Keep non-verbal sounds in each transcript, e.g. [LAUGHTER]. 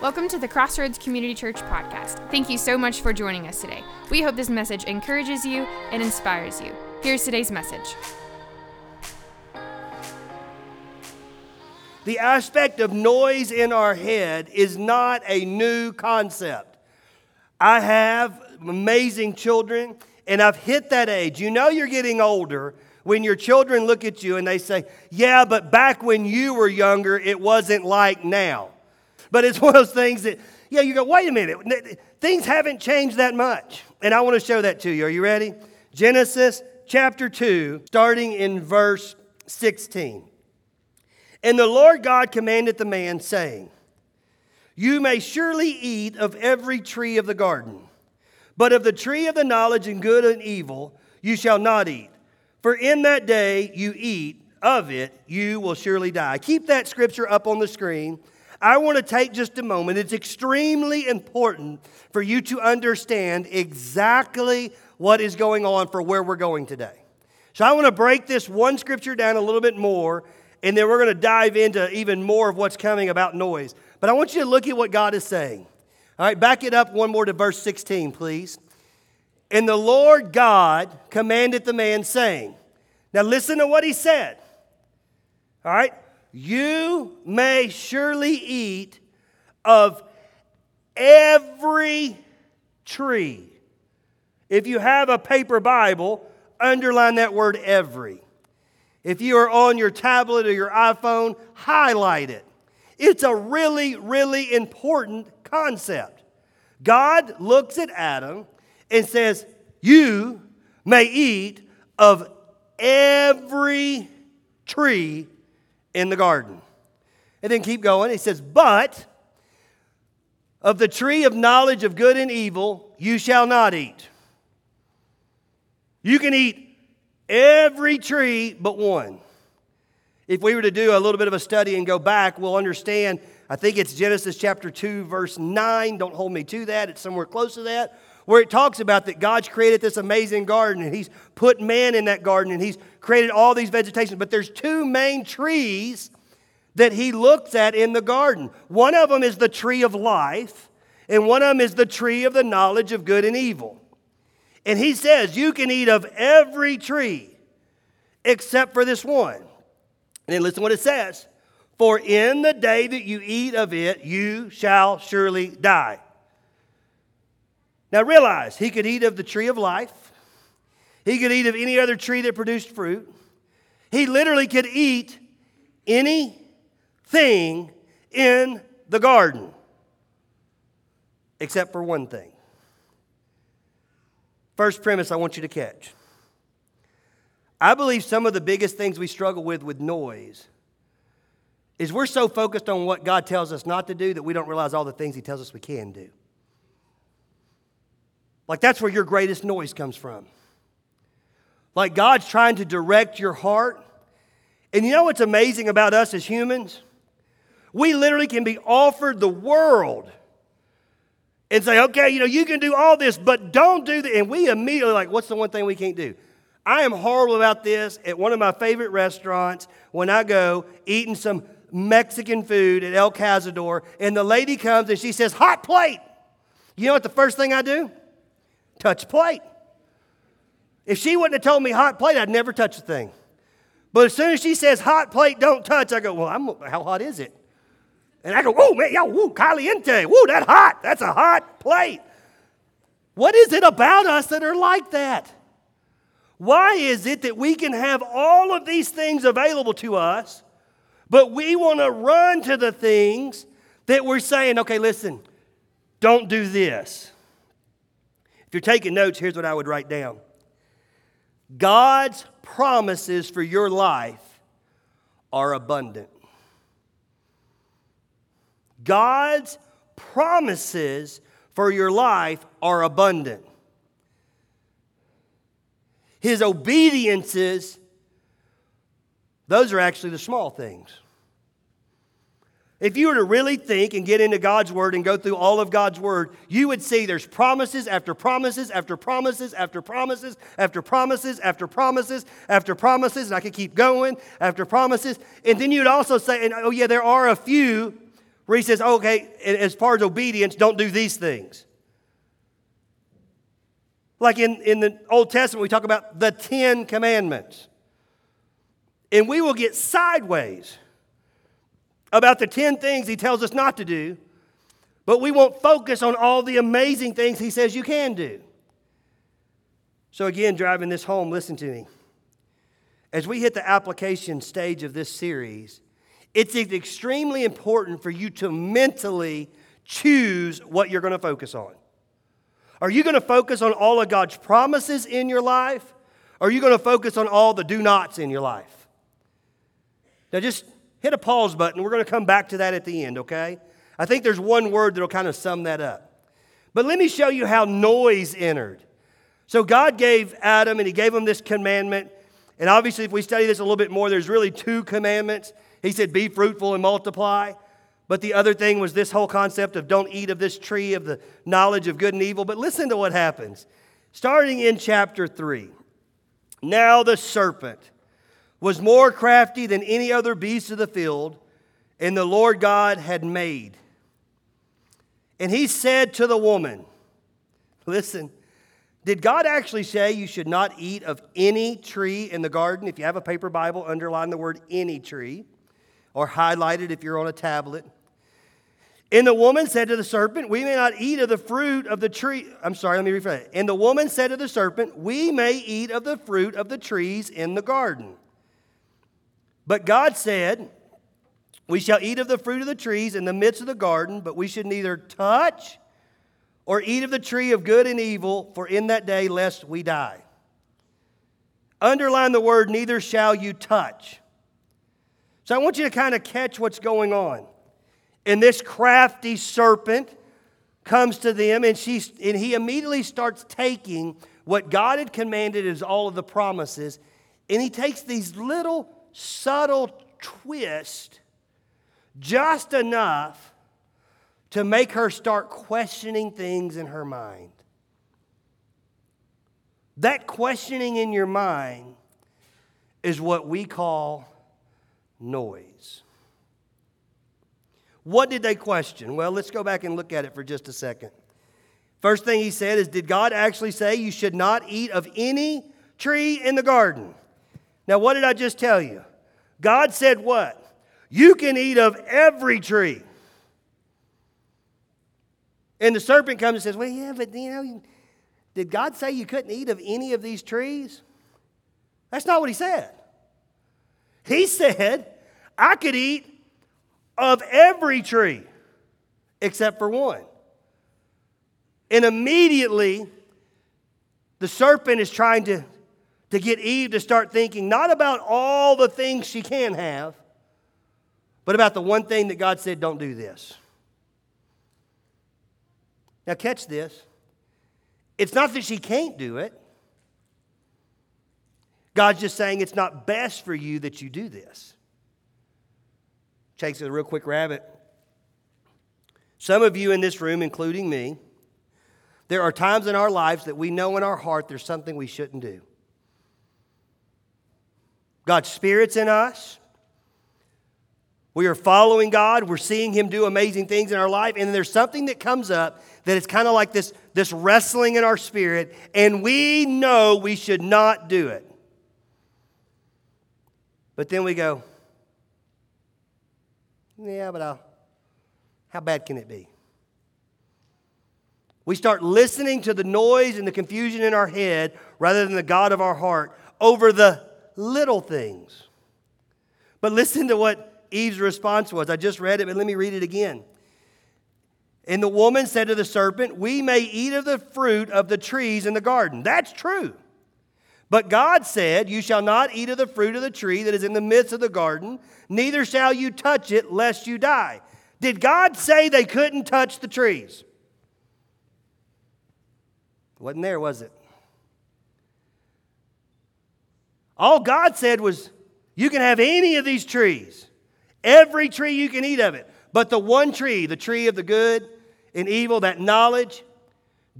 Welcome to the Crossroads Community Church podcast. Thank you so much for joining us today. We hope this message encourages you and inspires you. Here's today's message. The aspect of noise in our head is not a new concept. I have amazing children, and I've hit that age. You know, you're getting older when your children look at you and they say, Yeah, but back when you were younger, it wasn't like now. But it's [LAUGHS] one of those things that, yeah, you go, wait a minute, things haven't changed that much. And I want to show that to you. Are you ready? Genesis chapter 2, starting in verse 16. And the Lord God commanded the man, saying, You may surely eat of every tree of the garden, but of the tree of the knowledge and good and evil you shall not eat. For in that day you eat of it, you will surely die. Keep that scripture up on the screen. I want to take just a moment. It's extremely important for you to understand exactly what is going on for where we're going today. So I want to break this one scripture down a little bit more, and then we're going to dive into even more of what's coming about noise. But I want you to look at what God is saying. All right, back it up one more to verse 16, please. And the Lord God commanded the man, saying, Now listen to what he said. All right, you may surely eat of every tree. If you have a paper Bible, underline that word every. If you are on your tablet or your iPhone, highlight it. It's a really, really important concept. God looks at Adam and says, You may eat of every tree in the garden. And then keep going. He says, But of the tree of knowledge of good and evil you shall not eat. You can eat every tree but one. If we were to do a little bit of a study and go back, we'll understand. I think it's Genesis chapter 2, verse 9. Don't hold me to that, it's somewhere close to that where it talks about that God's created this amazing garden and He's put man in that garden and He's created all these vegetations. But there's two main trees that He looks at in the garden. One of them is the tree of life, and one of them is the tree of the knowledge of good and evil. And He says, You can eat of every tree except for this one. And then listen what it says. For in the day that you eat of it, you shall surely die. Now realize, he could eat of the tree of life, he could eat of any other tree that produced fruit. He literally could eat anything in the garden, except for one thing. First premise I want you to catch. I believe some of the biggest things we struggle with with noise is we're so focused on what God tells us not to do that we don't realize all the things He tells us we can do. Like that's where your greatest noise comes from. Like God's trying to direct your heart. And you know what's amazing about us as humans? We literally can be offered the world and say, okay, you know, you can do all this, but don't do that. And we immediately, like, what's the one thing we can't do? I am horrible about this at one of my favorite restaurants when I go eating some Mexican food at El Cazador, and the lady comes and she says, hot plate. You know what the first thing I do? Touch plate. If she wouldn't have told me hot plate, I'd never touch the thing. But as soon as she says hot plate, don't touch, I go, well, I'm, how hot is it? And I go, whoa, man, yo, whoa, caliente, whoa, that hot, that's a hot plate. What is it about us that are like that? Why is it that we can have all of these things available to us, but we want to run to the things that we're saying, okay, listen, don't do this. If you're taking notes, here's what I would write down God's promises for your life are abundant. God's promises for your life are abundant. His obediences, those are actually the small things. If you were to really think and get into God's Word and go through all of God's Word, you would see there's promises after promises after promises after promises after promises after promises after promises, and I could keep going after promises. And then you'd also say, and oh, yeah, there are a few where he says, okay, as far as obedience, don't do these things. Like in, in the Old Testament, we talk about the Ten Commandments. And we will get sideways about the 10 things he tells us not to do, but we won't focus on all the amazing things he says you can do. So, again, driving this home, listen to me. As we hit the application stage of this series, it's extremely important for you to mentally choose what you're going to focus on. Are you going to focus on all of God's promises in your life? Or are you going to focus on all the do nots in your life? Now, just hit a pause button. We're going to come back to that at the end, okay? I think there's one word that'll kind of sum that up. But let me show you how noise entered. So, God gave Adam and He gave him this commandment. And obviously, if we study this a little bit more, there's really two commandments. He said, Be fruitful and multiply. But the other thing was this whole concept of don't eat of this tree of the knowledge of good and evil. But listen to what happens. Starting in chapter 3. Now the serpent was more crafty than any other beast of the field, and the Lord God had made. And he said to the woman, Listen, did God actually say you should not eat of any tree in the garden? If you have a paper Bible, underline the word any tree, or highlight it if you're on a tablet. And the woman said to the serpent, We may not eat of the fruit of the tree. I'm sorry, let me rephrase it. And the woman said to the serpent, We may eat of the fruit of the trees in the garden. But God said, We shall eat of the fruit of the trees in the midst of the garden, but we should neither touch or eat of the tree of good and evil, for in that day lest we die. Underline the word, neither shall you touch. So I want you to kind of catch what's going on. And this crafty serpent comes to them, and, she, and he immediately starts taking what God had commanded as all of the promises, and he takes these little subtle twist just enough to make her start questioning things in her mind. That questioning in your mind is what we call noise. What did they question? Well, let's go back and look at it for just a second. First thing he said is Did God actually say you should not eat of any tree in the garden? Now, what did I just tell you? God said what? You can eat of every tree. And the serpent comes and says, Well, yeah, but you know, did God say you couldn't eat of any of these trees? That's not what he said. He said, I could eat of every tree except for one. And immediately, the serpent is trying to, to get Eve to start thinking not about all the things she can have, but about the one thing that God said, don't do this. Now, catch this. It's not that she can't do it. God's just saying it's not best for you that you do this. Takes a real quick rabbit. Some of you in this room, including me, there are times in our lives that we know in our heart there's something we shouldn't do. God's Spirit's in us. We are following God. We're seeing Him do amazing things in our life. And there's something that comes up that it's kind of like this, this wrestling in our spirit, and we know we should not do it. But then we go, yeah, but I'll, how bad can it be? We start listening to the noise and the confusion in our head rather than the God of our heart over the little things. But listen to what Eve's response was. I just read it, but let me read it again. And the woman said to the serpent, We may eat of the fruit of the trees in the garden. That's true. But God said, You shall not eat of the fruit of the tree that is in the midst of the garden, neither shall you touch it, lest you die. Did God say they couldn't touch the trees? Wasn't there, was it? All God said was, You can have any of these trees. Every tree you can eat of it. But the one tree, the tree of the good and evil, that knowledge,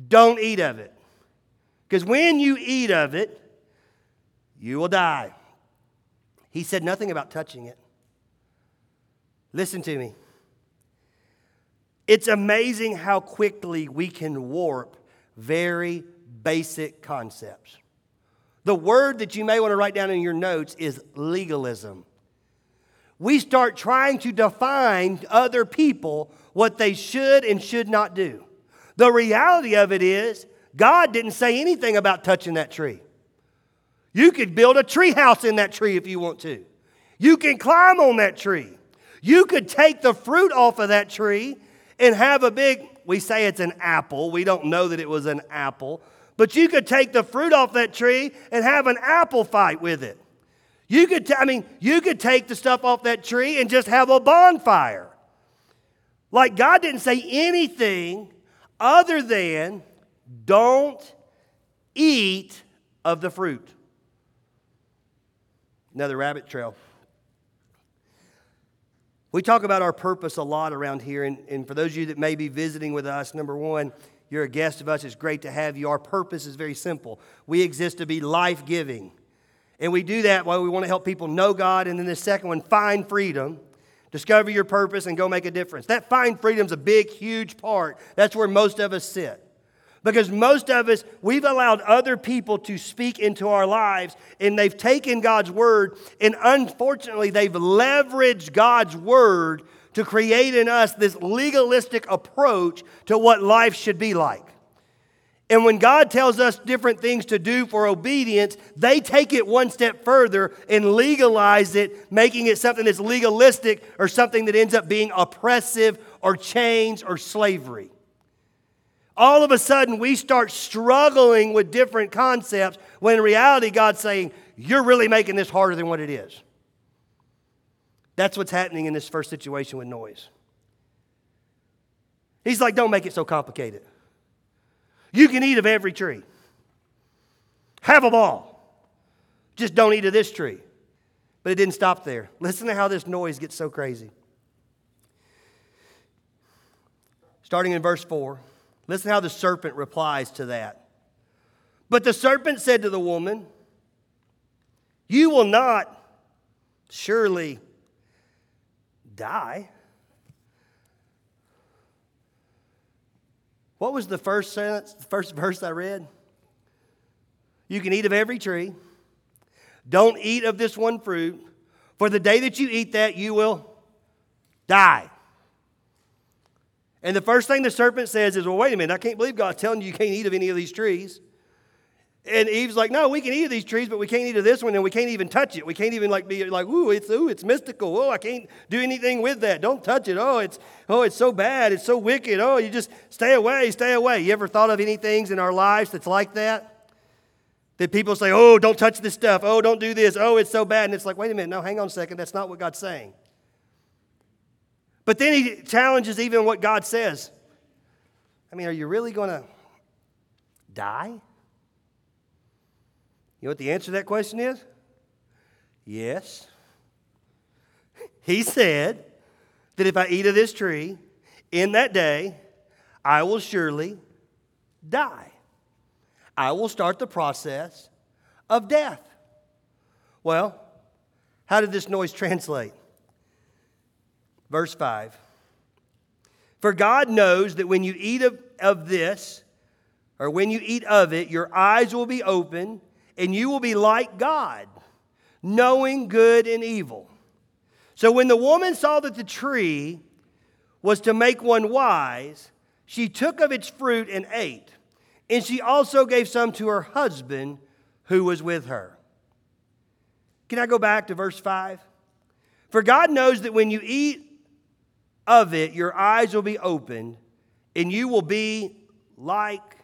don't eat of it. Because when you eat of it, you will die. He said nothing about touching it. Listen to me. It's amazing how quickly we can warp very basic concepts. The word that you may want to write down in your notes is legalism. We start trying to define other people what they should and should not do. The reality of it is, God didn't say anything about touching that tree. You could build a tree house in that tree if you want to. You can climb on that tree. You could take the fruit off of that tree and have a big, we say it's an apple. We don't know that it was an apple. But you could take the fruit off that tree and have an apple fight with it. You could, t- I mean, you could take the stuff off that tree and just have a bonfire. Like God didn't say anything other than don't eat of the fruit. Another rabbit trail. We talk about our purpose a lot around here, and, and for those of you that may be visiting with us, number one, you're a guest of us. It's great to have you. Our purpose is very simple. We exist to be life giving. And we do that while we want to help people know God. And then the second one, find freedom. Discover your purpose and go make a difference. That find freedom is a big, huge part. That's where most of us sit. Because most of us, we've allowed other people to speak into our lives and they've taken God's word and unfortunately they've leveraged God's word to create in us this legalistic approach to what life should be like. And when God tells us different things to do for obedience, they take it one step further and legalize it, making it something that's legalistic or something that ends up being oppressive or chains or slavery all of a sudden we start struggling with different concepts when in reality God's saying, You're really making this harder than what it is. That's what's happening in this first situation with noise. He's like, Don't make it so complicated. You can eat of every tree, have them all. Just don't eat of this tree. But it didn't stop there. [LAUGHS] Listen to how this noise gets so crazy. Starting in verse 4. Listen how the serpent replies to that. But the serpent said to the woman, You will not surely die. What was the first sentence, the first verse I read? You can eat of every tree. Don't eat of this one fruit, for the day that you eat that, you will die. And the first thing the serpent says is, Well, wait a minute, I can't believe God's telling you you can't eat of any of these trees. And Eve's like, No, we can eat these trees, but we can't eat of this one, and we can't even touch it. We can't even like be like, ooh, it's ooh, it's mystical. Oh, I can't do anything with that. Don't touch it. Oh, it's oh, it's so bad, it's so wicked. Oh, you just stay away, stay away. You ever thought of any things in our lives that's like that? That people say, Oh, don't touch this stuff. Oh, don't do this. Oh, it's so bad. And it's like, wait a minute, no, hang on a second. That's not what God's saying. But then he challenges even what God says. I mean, are you really going to die? You know what the answer to that question is? Yes. He said that if I eat of this tree, in that day, I will surely die. I will start the process of death. Well, how did this noise translate? Verse 5 For God knows that when you eat of, of this, or when you eat of it, your eyes will be open, and you will be like God, knowing good and evil. So when the woman saw that the tree was to make one wise, she took of its fruit and ate. And she also gave some to her husband who was with her. Can I go back to verse 5? For God knows that when you eat of it, your eyes will be opened, and you will be like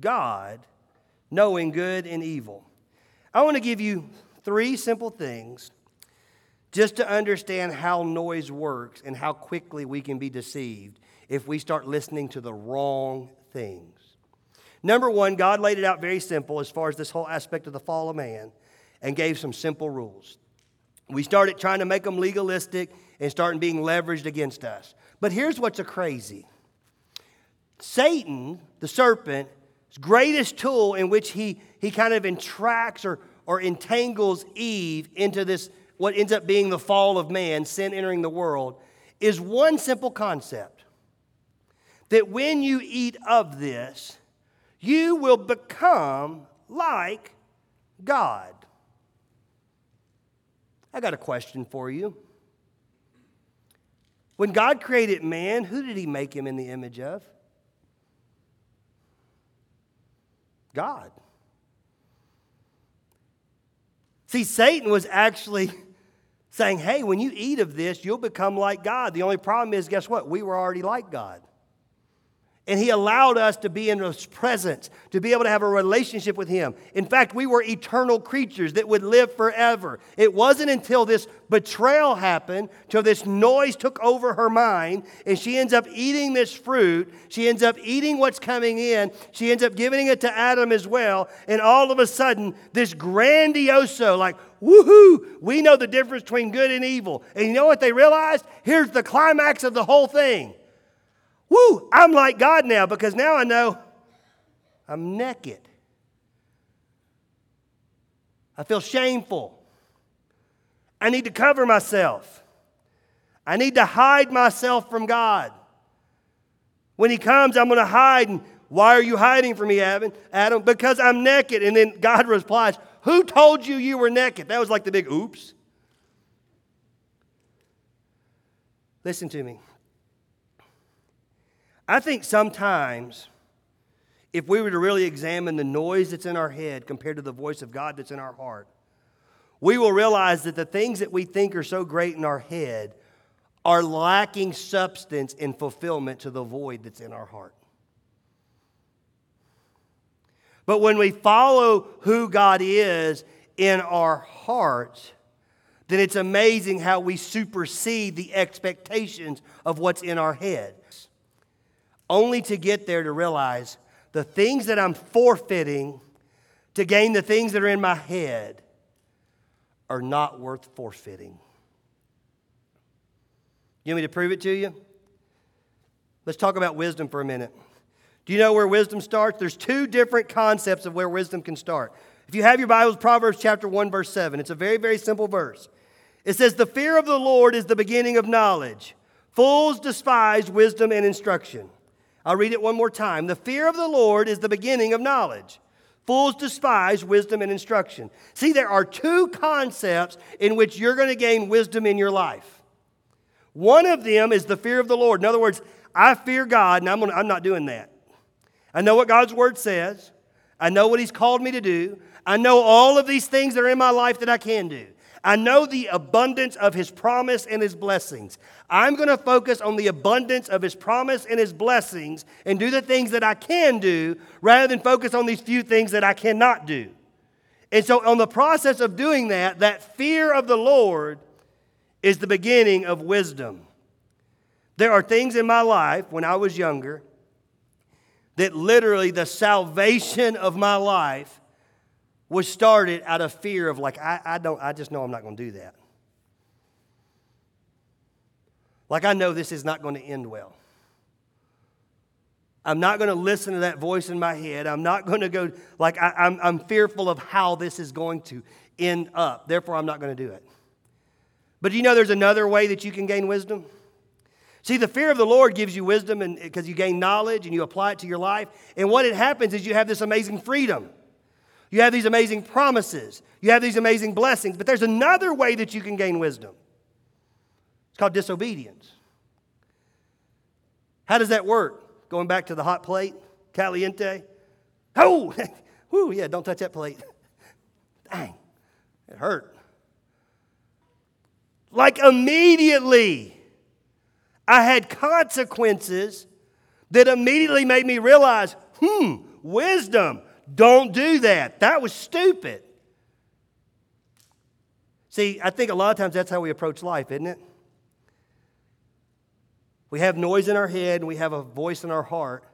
God, knowing good and evil. I want to give you three simple things just to understand how noise works and how quickly we can be deceived if we start listening to the wrong things. Number one, God laid it out very simple as far as this whole aspect of the fall of man and gave some simple rules. We started trying to make them legalistic and starting being leveraged against us. But here's what's a crazy Satan, the serpent, greatest tool in which he, he kind of entracts or, or entangles Eve into this, what ends up being the fall of man, sin entering the world, is one simple concept. that when you eat of this, you will become like God. I got a question for you. When God created man, who did he make him in the image of? God. See, Satan was actually [LAUGHS] saying, hey, when you eat of this, you'll become like God. The only problem is, guess what? We were already like God. And He allowed us to be in His presence, to be able to have a relationship with Him. In fact, we were eternal creatures that would live forever. It wasn't until this betrayal happened, till this noise took over her mind, and she ends up eating this fruit. She ends up eating what's coming in. She ends up giving it to Adam as well. And all of a sudden, this grandioso, like, woohoo, we know the difference between good and evil. And you know what they realized? Here's the climax of the whole thing Woo, I'm like God now because now I know I'm naked. I feel shameful. I need to cover myself. I need to hide myself from God. When He comes, I'm going to hide. And why are you hiding from me, Adam? Adam, because I'm naked. And then God [LAUGHS] replies, Who told you you were naked? That was like the big oops. Listen to me. I think sometimes, if we were to really examine the noise that's in our head compared to the voice of God that's in our heart, we will realize that the things that we think are so great in our head are lacking substance and fulfillment to the void that's in our heart. But when we follow who God is in our hearts, then it's amazing how we supersede the expectations of what's in our head only to get there to realize the things that I'm forfeiting to gain the things that are in my head are not worth forfeiting. You want me to prove it to you? Let's talk about wisdom for a minute. Do you know where wisdom starts? There's two different concepts of where wisdom can start. If you have your Bibles, Proverbs chapter 1, verse 7, it's a very, very simple verse. It says, The fear of the Lord is the beginning of knowledge. Fools despise wisdom and instruction. I'll read it one more time. The fear of the Lord is the beginning of knowledge. Fools despise wisdom and instruction. See, there are two concepts in which you're going to gain wisdom in your life. One of them is the fear of the Lord. In other words, I fear God, and I'm, gonna, I'm not doing that. I know what God's word says, I know what He's called me to do, I know all of these things that are in my life that I can do. I know the abundance of his promise and his blessings. I'm going to focus on the abundance of his promise and his blessings and do the things that I can do rather than focus on these few things that I cannot do. And so, on the process of doing that, that fear of the Lord is the beginning of wisdom. There are things in my life when I was younger that literally the salvation of my life was started out of fear of like I, I don't I just know I'm not going to do that. Like I know this is not going to end well. I'm not going to listen to that voice in my head. I'm not going to go like I, I'm, I'm fearful of how this is going to end up. Therefore, I'm not going to do it. But do you know there's another way that you can gain wisdom? See, the fear of the Lord gives you wisdom because you gain knowledge and you apply it to your life. And what it happens is you have this amazing freedom. You have these amazing promises. You have these amazing blessings. But there's another way that you can gain wisdom. It's called disobedience. How does that work? Going back to the hot plate, caliente. [LAUGHS] Oh, whoo, [LAUGHS] yeah, don't touch that plate. [LAUGHS] Dang, it hurt. Like immediately, I had consequences that immediately made me realize hmm, wisdom. Don't do that. That was stupid. See, I think a lot of times that's how we approach life, isn't it? We have noise in our head and we have a voice in our heart.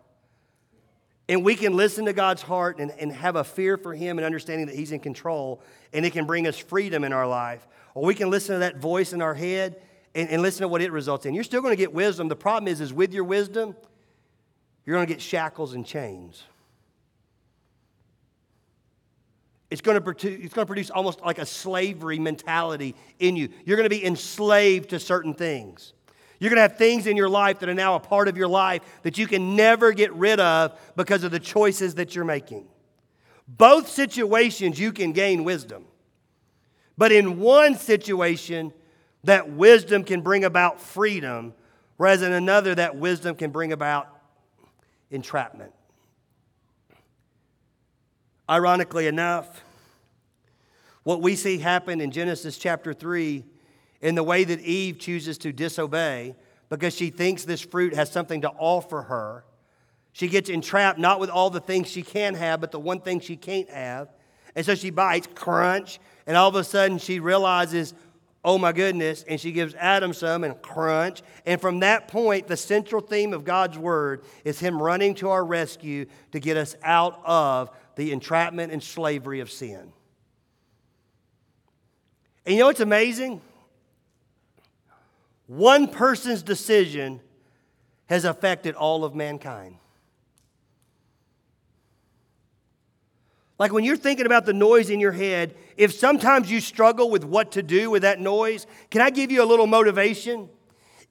And we can listen to God's heart and, and have a fear for Him and understanding that He's in control, and it can bring us freedom in our life. Or we can listen to that voice in our head and, and listen to what it results in. You're still going to get wisdom. The problem is, is with your wisdom, you're going to get shackles and chains. It's going, to produce, it's going to produce almost like a slavery mentality in you. You're going to be enslaved to certain things. You're going to have things in your life that are now a part of your life that you can never get rid of because of the choices that you're making. Both situations, you can gain wisdom. But in one situation, that wisdom can bring about freedom, whereas in another, that wisdom can bring about entrapment. Ironically enough, what we see happen in Genesis chapter 3 in the way that Eve chooses to disobey because she thinks this fruit has something to offer her. She gets entrapped not with all the things she can have, but the one thing she can't have. And so she bites, crunch, and all of a sudden she realizes, oh my goodness, and she gives Adam some and crunch. And from that point, the central theme of God's word is Him running to our rescue to get us out of the entrapment and slavery of sin. And you know what's amazing? One person's decision has affected all of mankind. Like when you're thinking about the noise in your head, if sometimes you struggle with what to do with that noise, can I give you a little motivation?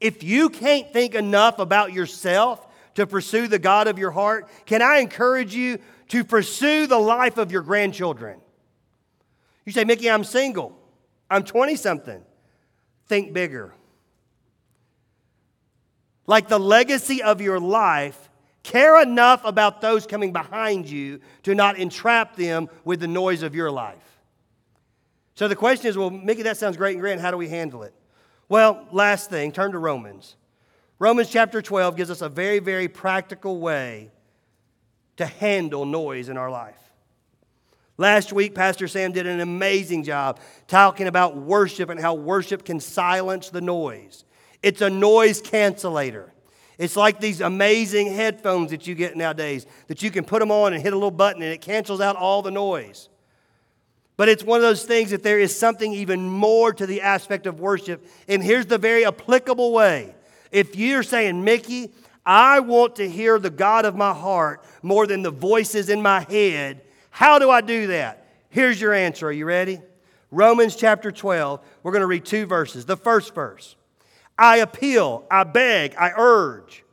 If you can't think enough about yourself to pursue the God of your heart, can I encourage you to pursue the life of your grandchildren? You say, Mickey, I'm single. I'm 20 something. Think bigger. Like the legacy of your life Care enough about those coming behind you to not entrap them with the noise of your life. So the question is well, Mickey, that sounds great and grand. How do we handle it? Well, last thing, turn to Romans. Romans chapter 12 gives us a very, very practical way to handle noise in our life. Last week, Pastor Sam did an amazing job talking about worship and how worship can silence the noise. It's a noise cancellator. It's like these amazing headphones that you get nowadays that you can put them on and hit a little button and it cancels out all the noise. But it's one of those things that there is something even more to the aspect of worship. And here's the very applicable way. If you're saying, Mickey, I want to hear the God of my heart more than the voices in my head, how do I do that? Here's your answer. Are you ready? Romans chapter 12. We're going to read two verses. The first verse. I appeal, I beg, I urge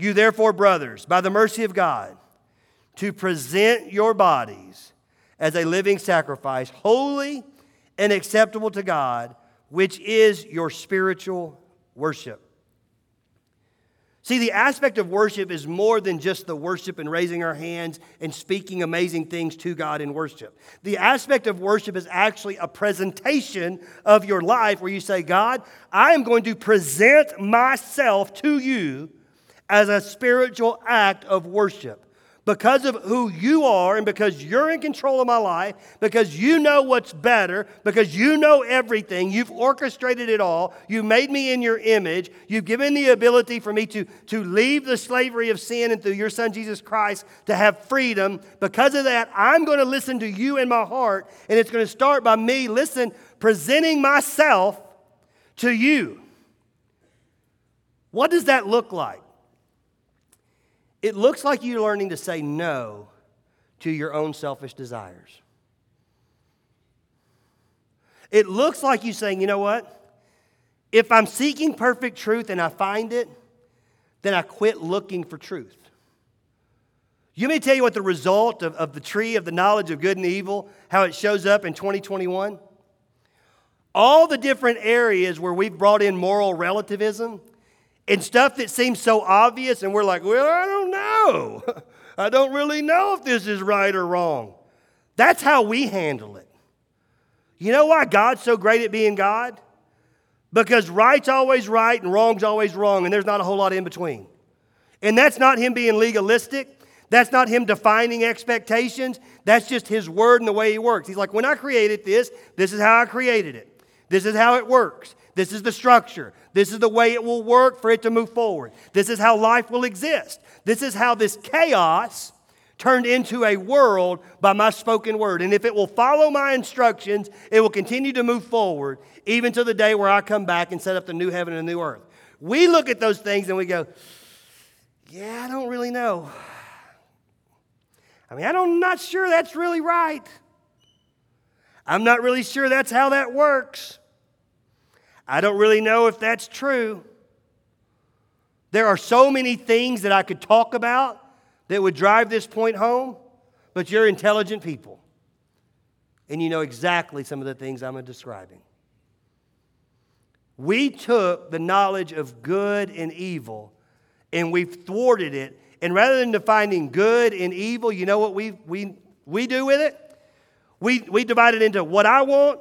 you, therefore, brothers, by the mercy of God, to present your bodies as a living sacrifice, holy and acceptable to God, which is your spiritual worship. See, the aspect of worship is more than just the worship and raising our hands and speaking amazing things to God in worship. The aspect of worship is actually a presentation of your life where you say, God, I am going to present myself to you as a spiritual act of worship because of who you are and because you're in control of my life, because you know what's better, because you know everything, you've orchestrated it all, you made me in your image, you've given the ability for me to, to leave the slavery of sin and through your son Jesus Christ to have freedom. Because of that, I'm going to listen to you in my heart, and it's going to start by me, listen, presenting myself to you. What does that look like? It looks like you're learning to say no to your own selfish desires. It looks like you're saying, you know what? If I'm seeking perfect truth and I find it, then I quit looking for truth. You may tell you what the result of, of the tree of the knowledge of good and evil, how it shows up in 2021. All the different areas where we've brought in moral relativism and stuff that seems so obvious, and we're like, well, I don't know. [LAUGHS] I don't really know if this is right or wrong. That's how we handle it. You know why God's so great at being God? Because right's always right and wrong's always wrong, and there's not a whole lot in between. And that's not Him being legalistic. That's not Him defining expectations. That's just His word and the way He works. He's like, when I created this, this is how I created it. This is how it works. This is the structure. This is the way it will work for it to move forward. This is how life will exist. This is how this chaos turned into a world by my spoken word. And if it will follow my instructions, it will continue to move forward, even to the day where I come back and set up the new heaven and the new earth. We look at those things and we go, yeah, I don't really know. I mean, I'm not sure that's really right. I'm not really sure that's how that works. I don't really know if that's true. There are so many things that I could talk about that would drive this point home, but you're intelligent people. And you know exactly some of the things I'm describing. We took the knowledge of good and evil and we've thwarted it. And rather than defining good and evil, you know what we, we, we do with it? We, we divide it into what I want,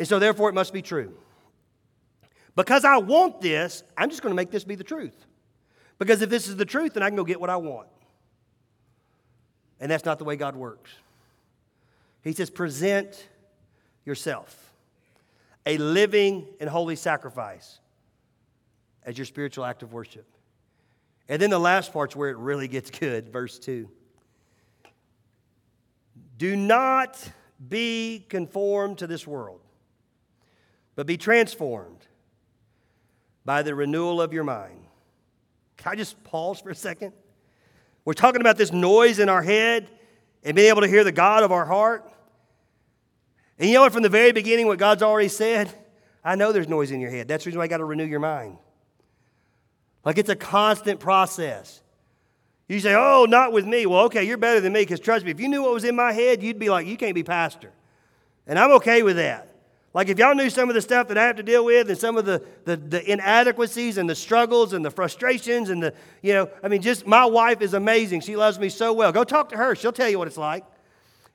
and so therefore it must be true. Because I want this, I'm just going to make this be the truth. Because if this is the truth, then I can go get what I want. And that's not the way God works. He says, present yourself a living and holy sacrifice as your spiritual act of worship. And then the last part's where it really gets [LAUGHS] good, verse 2. Do not be conformed to this world, but be transformed by the renewal of your mind. Can I just pause for a second? We're talking about this noise in our head and being able to hear the God of our heart. And you know what? From the very beginning, what God's already said, I know there's noise in your head. That's the reason why I got to renew your mind. Like it's a constant process. You say, oh, not with me. Well, okay, you're better than me because trust me, if you knew what was in my head, you'd be like, you can't be pastor. And I'm okay with that. Like if y'all knew some of the stuff that I have to deal with and some of the, the, the, inadequacies and the struggles and the frustrations and the, you know, I mean, just my wife is amazing. She loves me so well. Go talk to her. She'll tell you what it's like.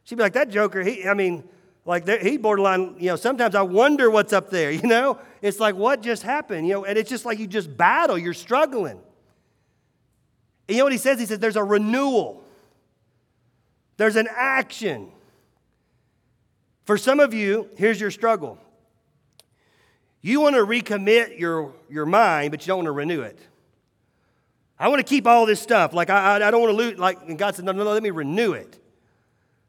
She'd be like, that joker, he, I mean, like he borderline, you know, sometimes I wonder what's up there, [LAUGHS] you know? It's like, what just happened? You know, and it's just like you just battle, you're struggling. And you know what he says? He says there's a renewal. There's an action. For some of you, here's your struggle. You want to recommit your, your mind, but you don't want to renew it. I want to keep all this stuff. Like, I, I, don't want to lose. Like, and God said, no, no, no, let me renew it.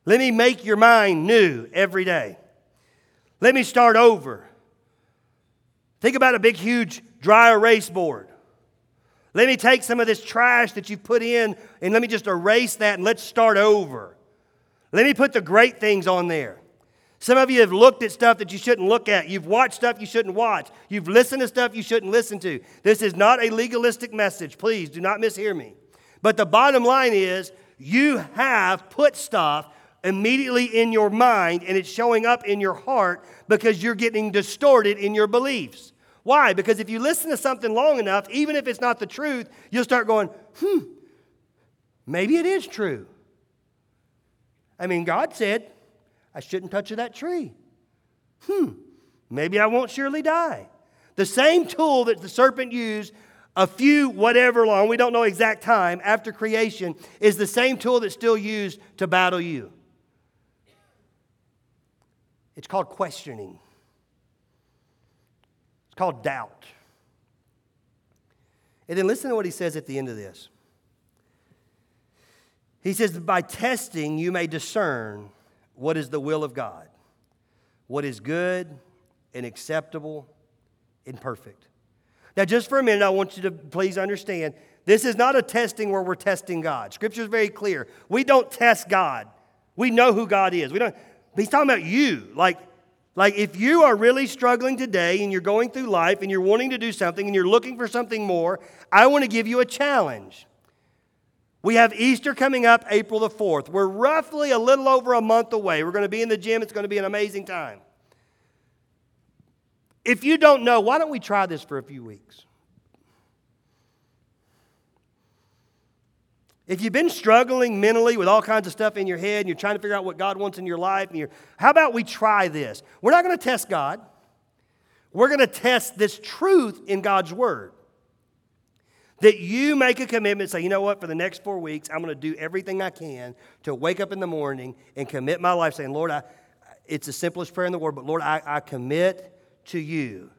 Let me make your mind new every day. Let me start over. Think about a big, huge dry erase board. Let me take some of this trash that you put in and let me just erase that and let's start over. Let me put the great things on there. Some of you have looked at stuff that you shouldn't look at. You've watched stuff you shouldn't watch. You've listened to stuff you shouldn't listen to. This is not a legalistic message. Please do not mishear me. But the bottom line is you have put stuff immediately in your mind and it's showing up in your heart because you're getting distorted in your beliefs. Why? Because if you listen to something long enough, even if it's not the truth, you'll start going, hmm, maybe it is true. I mean, God said, I shouldn't touch that tree. Hmm, maybe I won't surely die. The same tool that the serpent used a few whatever long, we don't know exact time, after creation, is the same tool that's still used to battle you. It's called questioning, it's called doubt. And then listen to what he says at the end of this. He says, By testing, you may discern what is the will of God, what is good and acceptable and perfect. Now, just for a minute, I want you to please understand this is not a testing where we're testing God. Scripture is very clear. We don't test God. We know who God is. We don't, he's talking about you. Like, like if you are really struggling today and you're going through life and you're wanting to do something and you're looking for something more, I want to give you a challenge. We have Easter coming up April the 4th. We're roughly a little over a month away. We're going to be in the gym. It's going to be an amazing time. If you don't know, why don't we try this for a few weeks? If you've been struggling mentally with all kinds of stuff in your head and you're trying to figure out what God wants in your life, and you're, how about we try this? We're not going to test God. We're going to test this truth in God's Word. That you make a commitment, say, you know what, for the next four weeks, I'm going to do everything I can to wake up in the morning and commit my life, saying, Lord, I, it's the simplest prayer in the world, but Lord, I, I commit to you.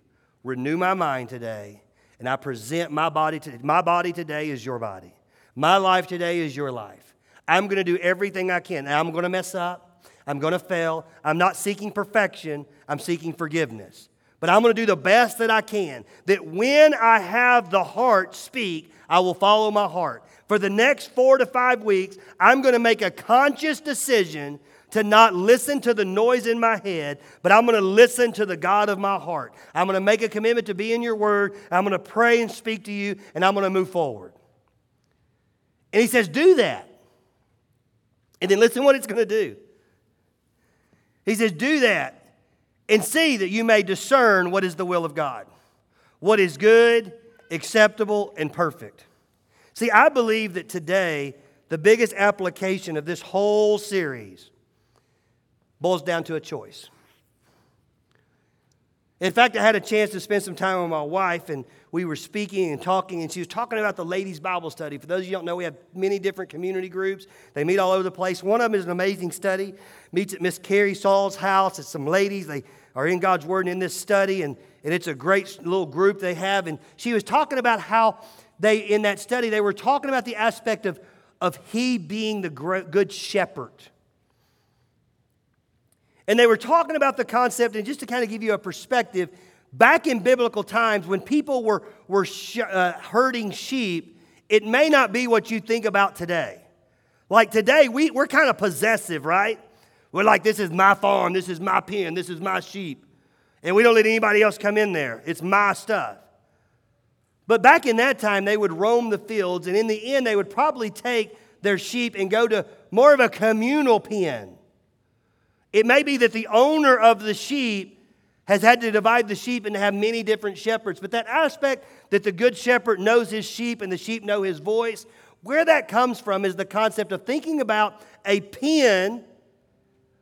Renew my mind today, and I present my body to my body today is your body. My life today is your life. I'm going to do everything I can. I'm going to mess up. I'm going to fail. I'm not seeking perfection. I'm seeking forgiveness. But I'm going to do the best that I can. That when I have the heart speak, I will follow my heart. For the next four to five weeks, I'm going to make a conscious decision to not listen to the noise in my head, but I'm going to listen to the God of my heart. I'm going to make a commitment to be in your word. I'm going to pray and speak to you, and I'm going to move forward. And he says, Do that. And then listen what it's going to do. He says, Do that and see that you may discern what is the will of God, what is good, acceptable, and perfect. See, I believe that today, the biggest application of this whole series boils down to a choice. In fact, I had a chance to spend some time with my wife, and we were speaking and talking, and she was talking about the ladies' Bible study. For those of you who don't know, we have many different community groups. They meet all over the place. One of them is an amazing study. Meets at Miss Carrie Saul's house. It's some ladies. They are in God's Word and in this study, and, and it's a great little group they have. And she was talking about how they, in that study, they were talking about the aspect of, of He being the good shepherd. And they were talking about the concept, and just to kind of give you a perspective, back in biblical times when people were, were sh- uh, herding sheep, it may not be what you think about today. Like today, we, we're kind of possessive, right? We're like, this is my farm, this is my pen, this is my sheep. And we don't let anybody else come in there. It's my stuff. But back in that time, they would roam the fields, and in the end, they would probably take their sheep and go to more of a communal pen. It may be that the owner of the sheep has had to divide the sheep and have many different shepherds, but that aspect that the good shepherd knows his sheep and the sheep know his voice, where that comes from is the concept of thinking about a pen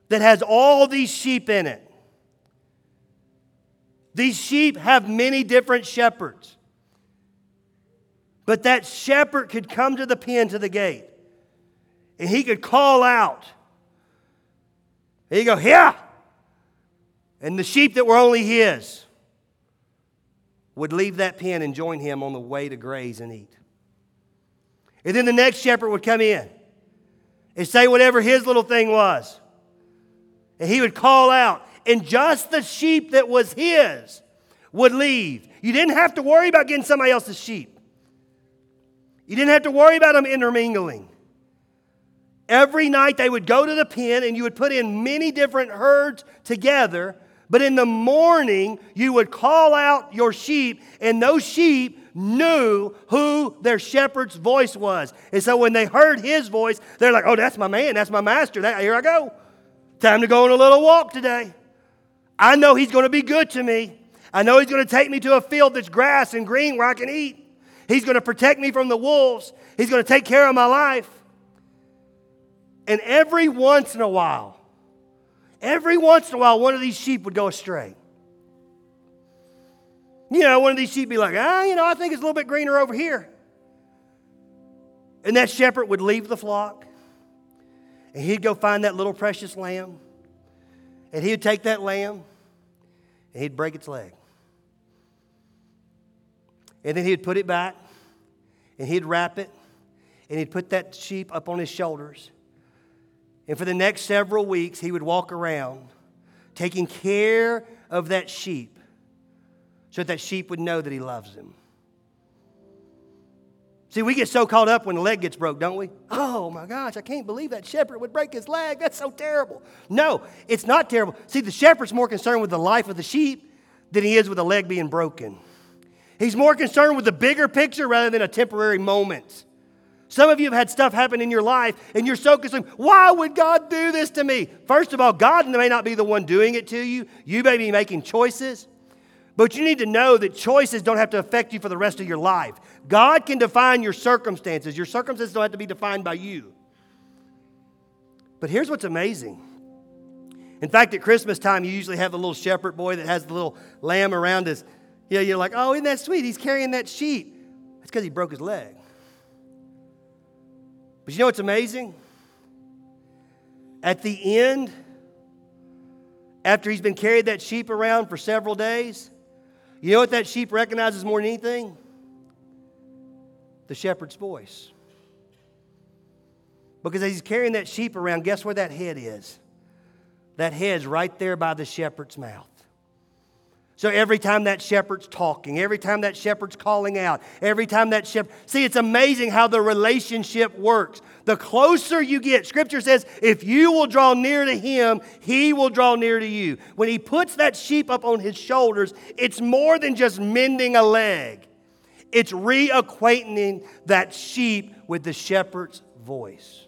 that has all these sheep in it. These sheep have many different shepherds. But that shepherd could come to the pen to the gate and he could call out he go, here. And the sheep that were only his would leave that pen and join him on the way to graze and eat. And then the next shepherd would come in and say whatever his little thing was. And he would call out, and just the sheep that was his would leave. You didn't have to worry about getting somebody else's sheep. You didn't have to worry about them intermingling. Every night they would go to the pen and you would put in many different herds together. But in the morning, you would call out your sheep, and those sheep knew who their shepherd's voice was. And so when they heard his voice, they're like, oh, that's my man, that's my master. That, here I go. Time to go on a little walk today. I know he's going to be good to me. I know he's going to take me to a field that's grass and green where I can eat. He's going to protect me from the wolves. He's going to take care of my life. And every once in a while, every once in a while, one of these sheep would go astray. You know, one of these sheep be like, ah, you know, I think it's a little bit greener over here. And that shepherd would leave the flock and he'd go find that little precious lamb. And he would take that lamb and he'd break its leg. And then he'd put it back and he'd wrap it and he'd put that sheep up on his shoulders and for the next several weeks, he would walk around taking care of that sheep so that that sheep would know that he loves them. See, we get so caught up when the leg gets broke, don't we? Oh my gosh, I can't believe that shepherd would break his leg. That's so terrible. No, it's not terrible. See, the shepherd's more concerned with the life of the sheep than he is with the leg being broken. He's more concerned with the bigger picture rather than a temporary moment. Some of you have had stuff happen in your life and you're so concerned, why would God do this to me? First of all, God may not be the one doing it to you. You may be making choices. But you need to know that choices don't have to affect you for the rest of your life. God can define your circumstances. Your circumstances don't have to be defined by you. But here's what's amazing. In fact, at Christmas time, you usually have the little shepherd boy that has the little lamb around his. You know, you're like, oh, isn't that sweet? He's carrying that sheep. That's because he broke his leg. But you know what's amazing? At the end, after he's been carried that sheep around for several days, you know what that sheep recognizes more than anything? The shepherd's voice. Because as he's carrying that sheep around, guess where that head is? That head's right there by the shepherd's mouth. So every time that shepherd's talking, every time that shepherd's calling out, every time that shepherd, see, it's amazing how the relationship works. The closer you get, scripture says, if you will draw near to him, he will draw near to you. When he puts that sheep up on his shoulders, it's more than just mending a leg, it's reacquainting that sheep with the shepherd's voice.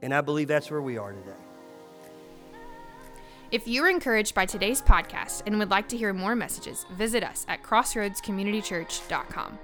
And I believe that's where we are today. If you were encouraged by today's podcast and would like to hear more messages, visit us at crossroadscommunitychurch.com.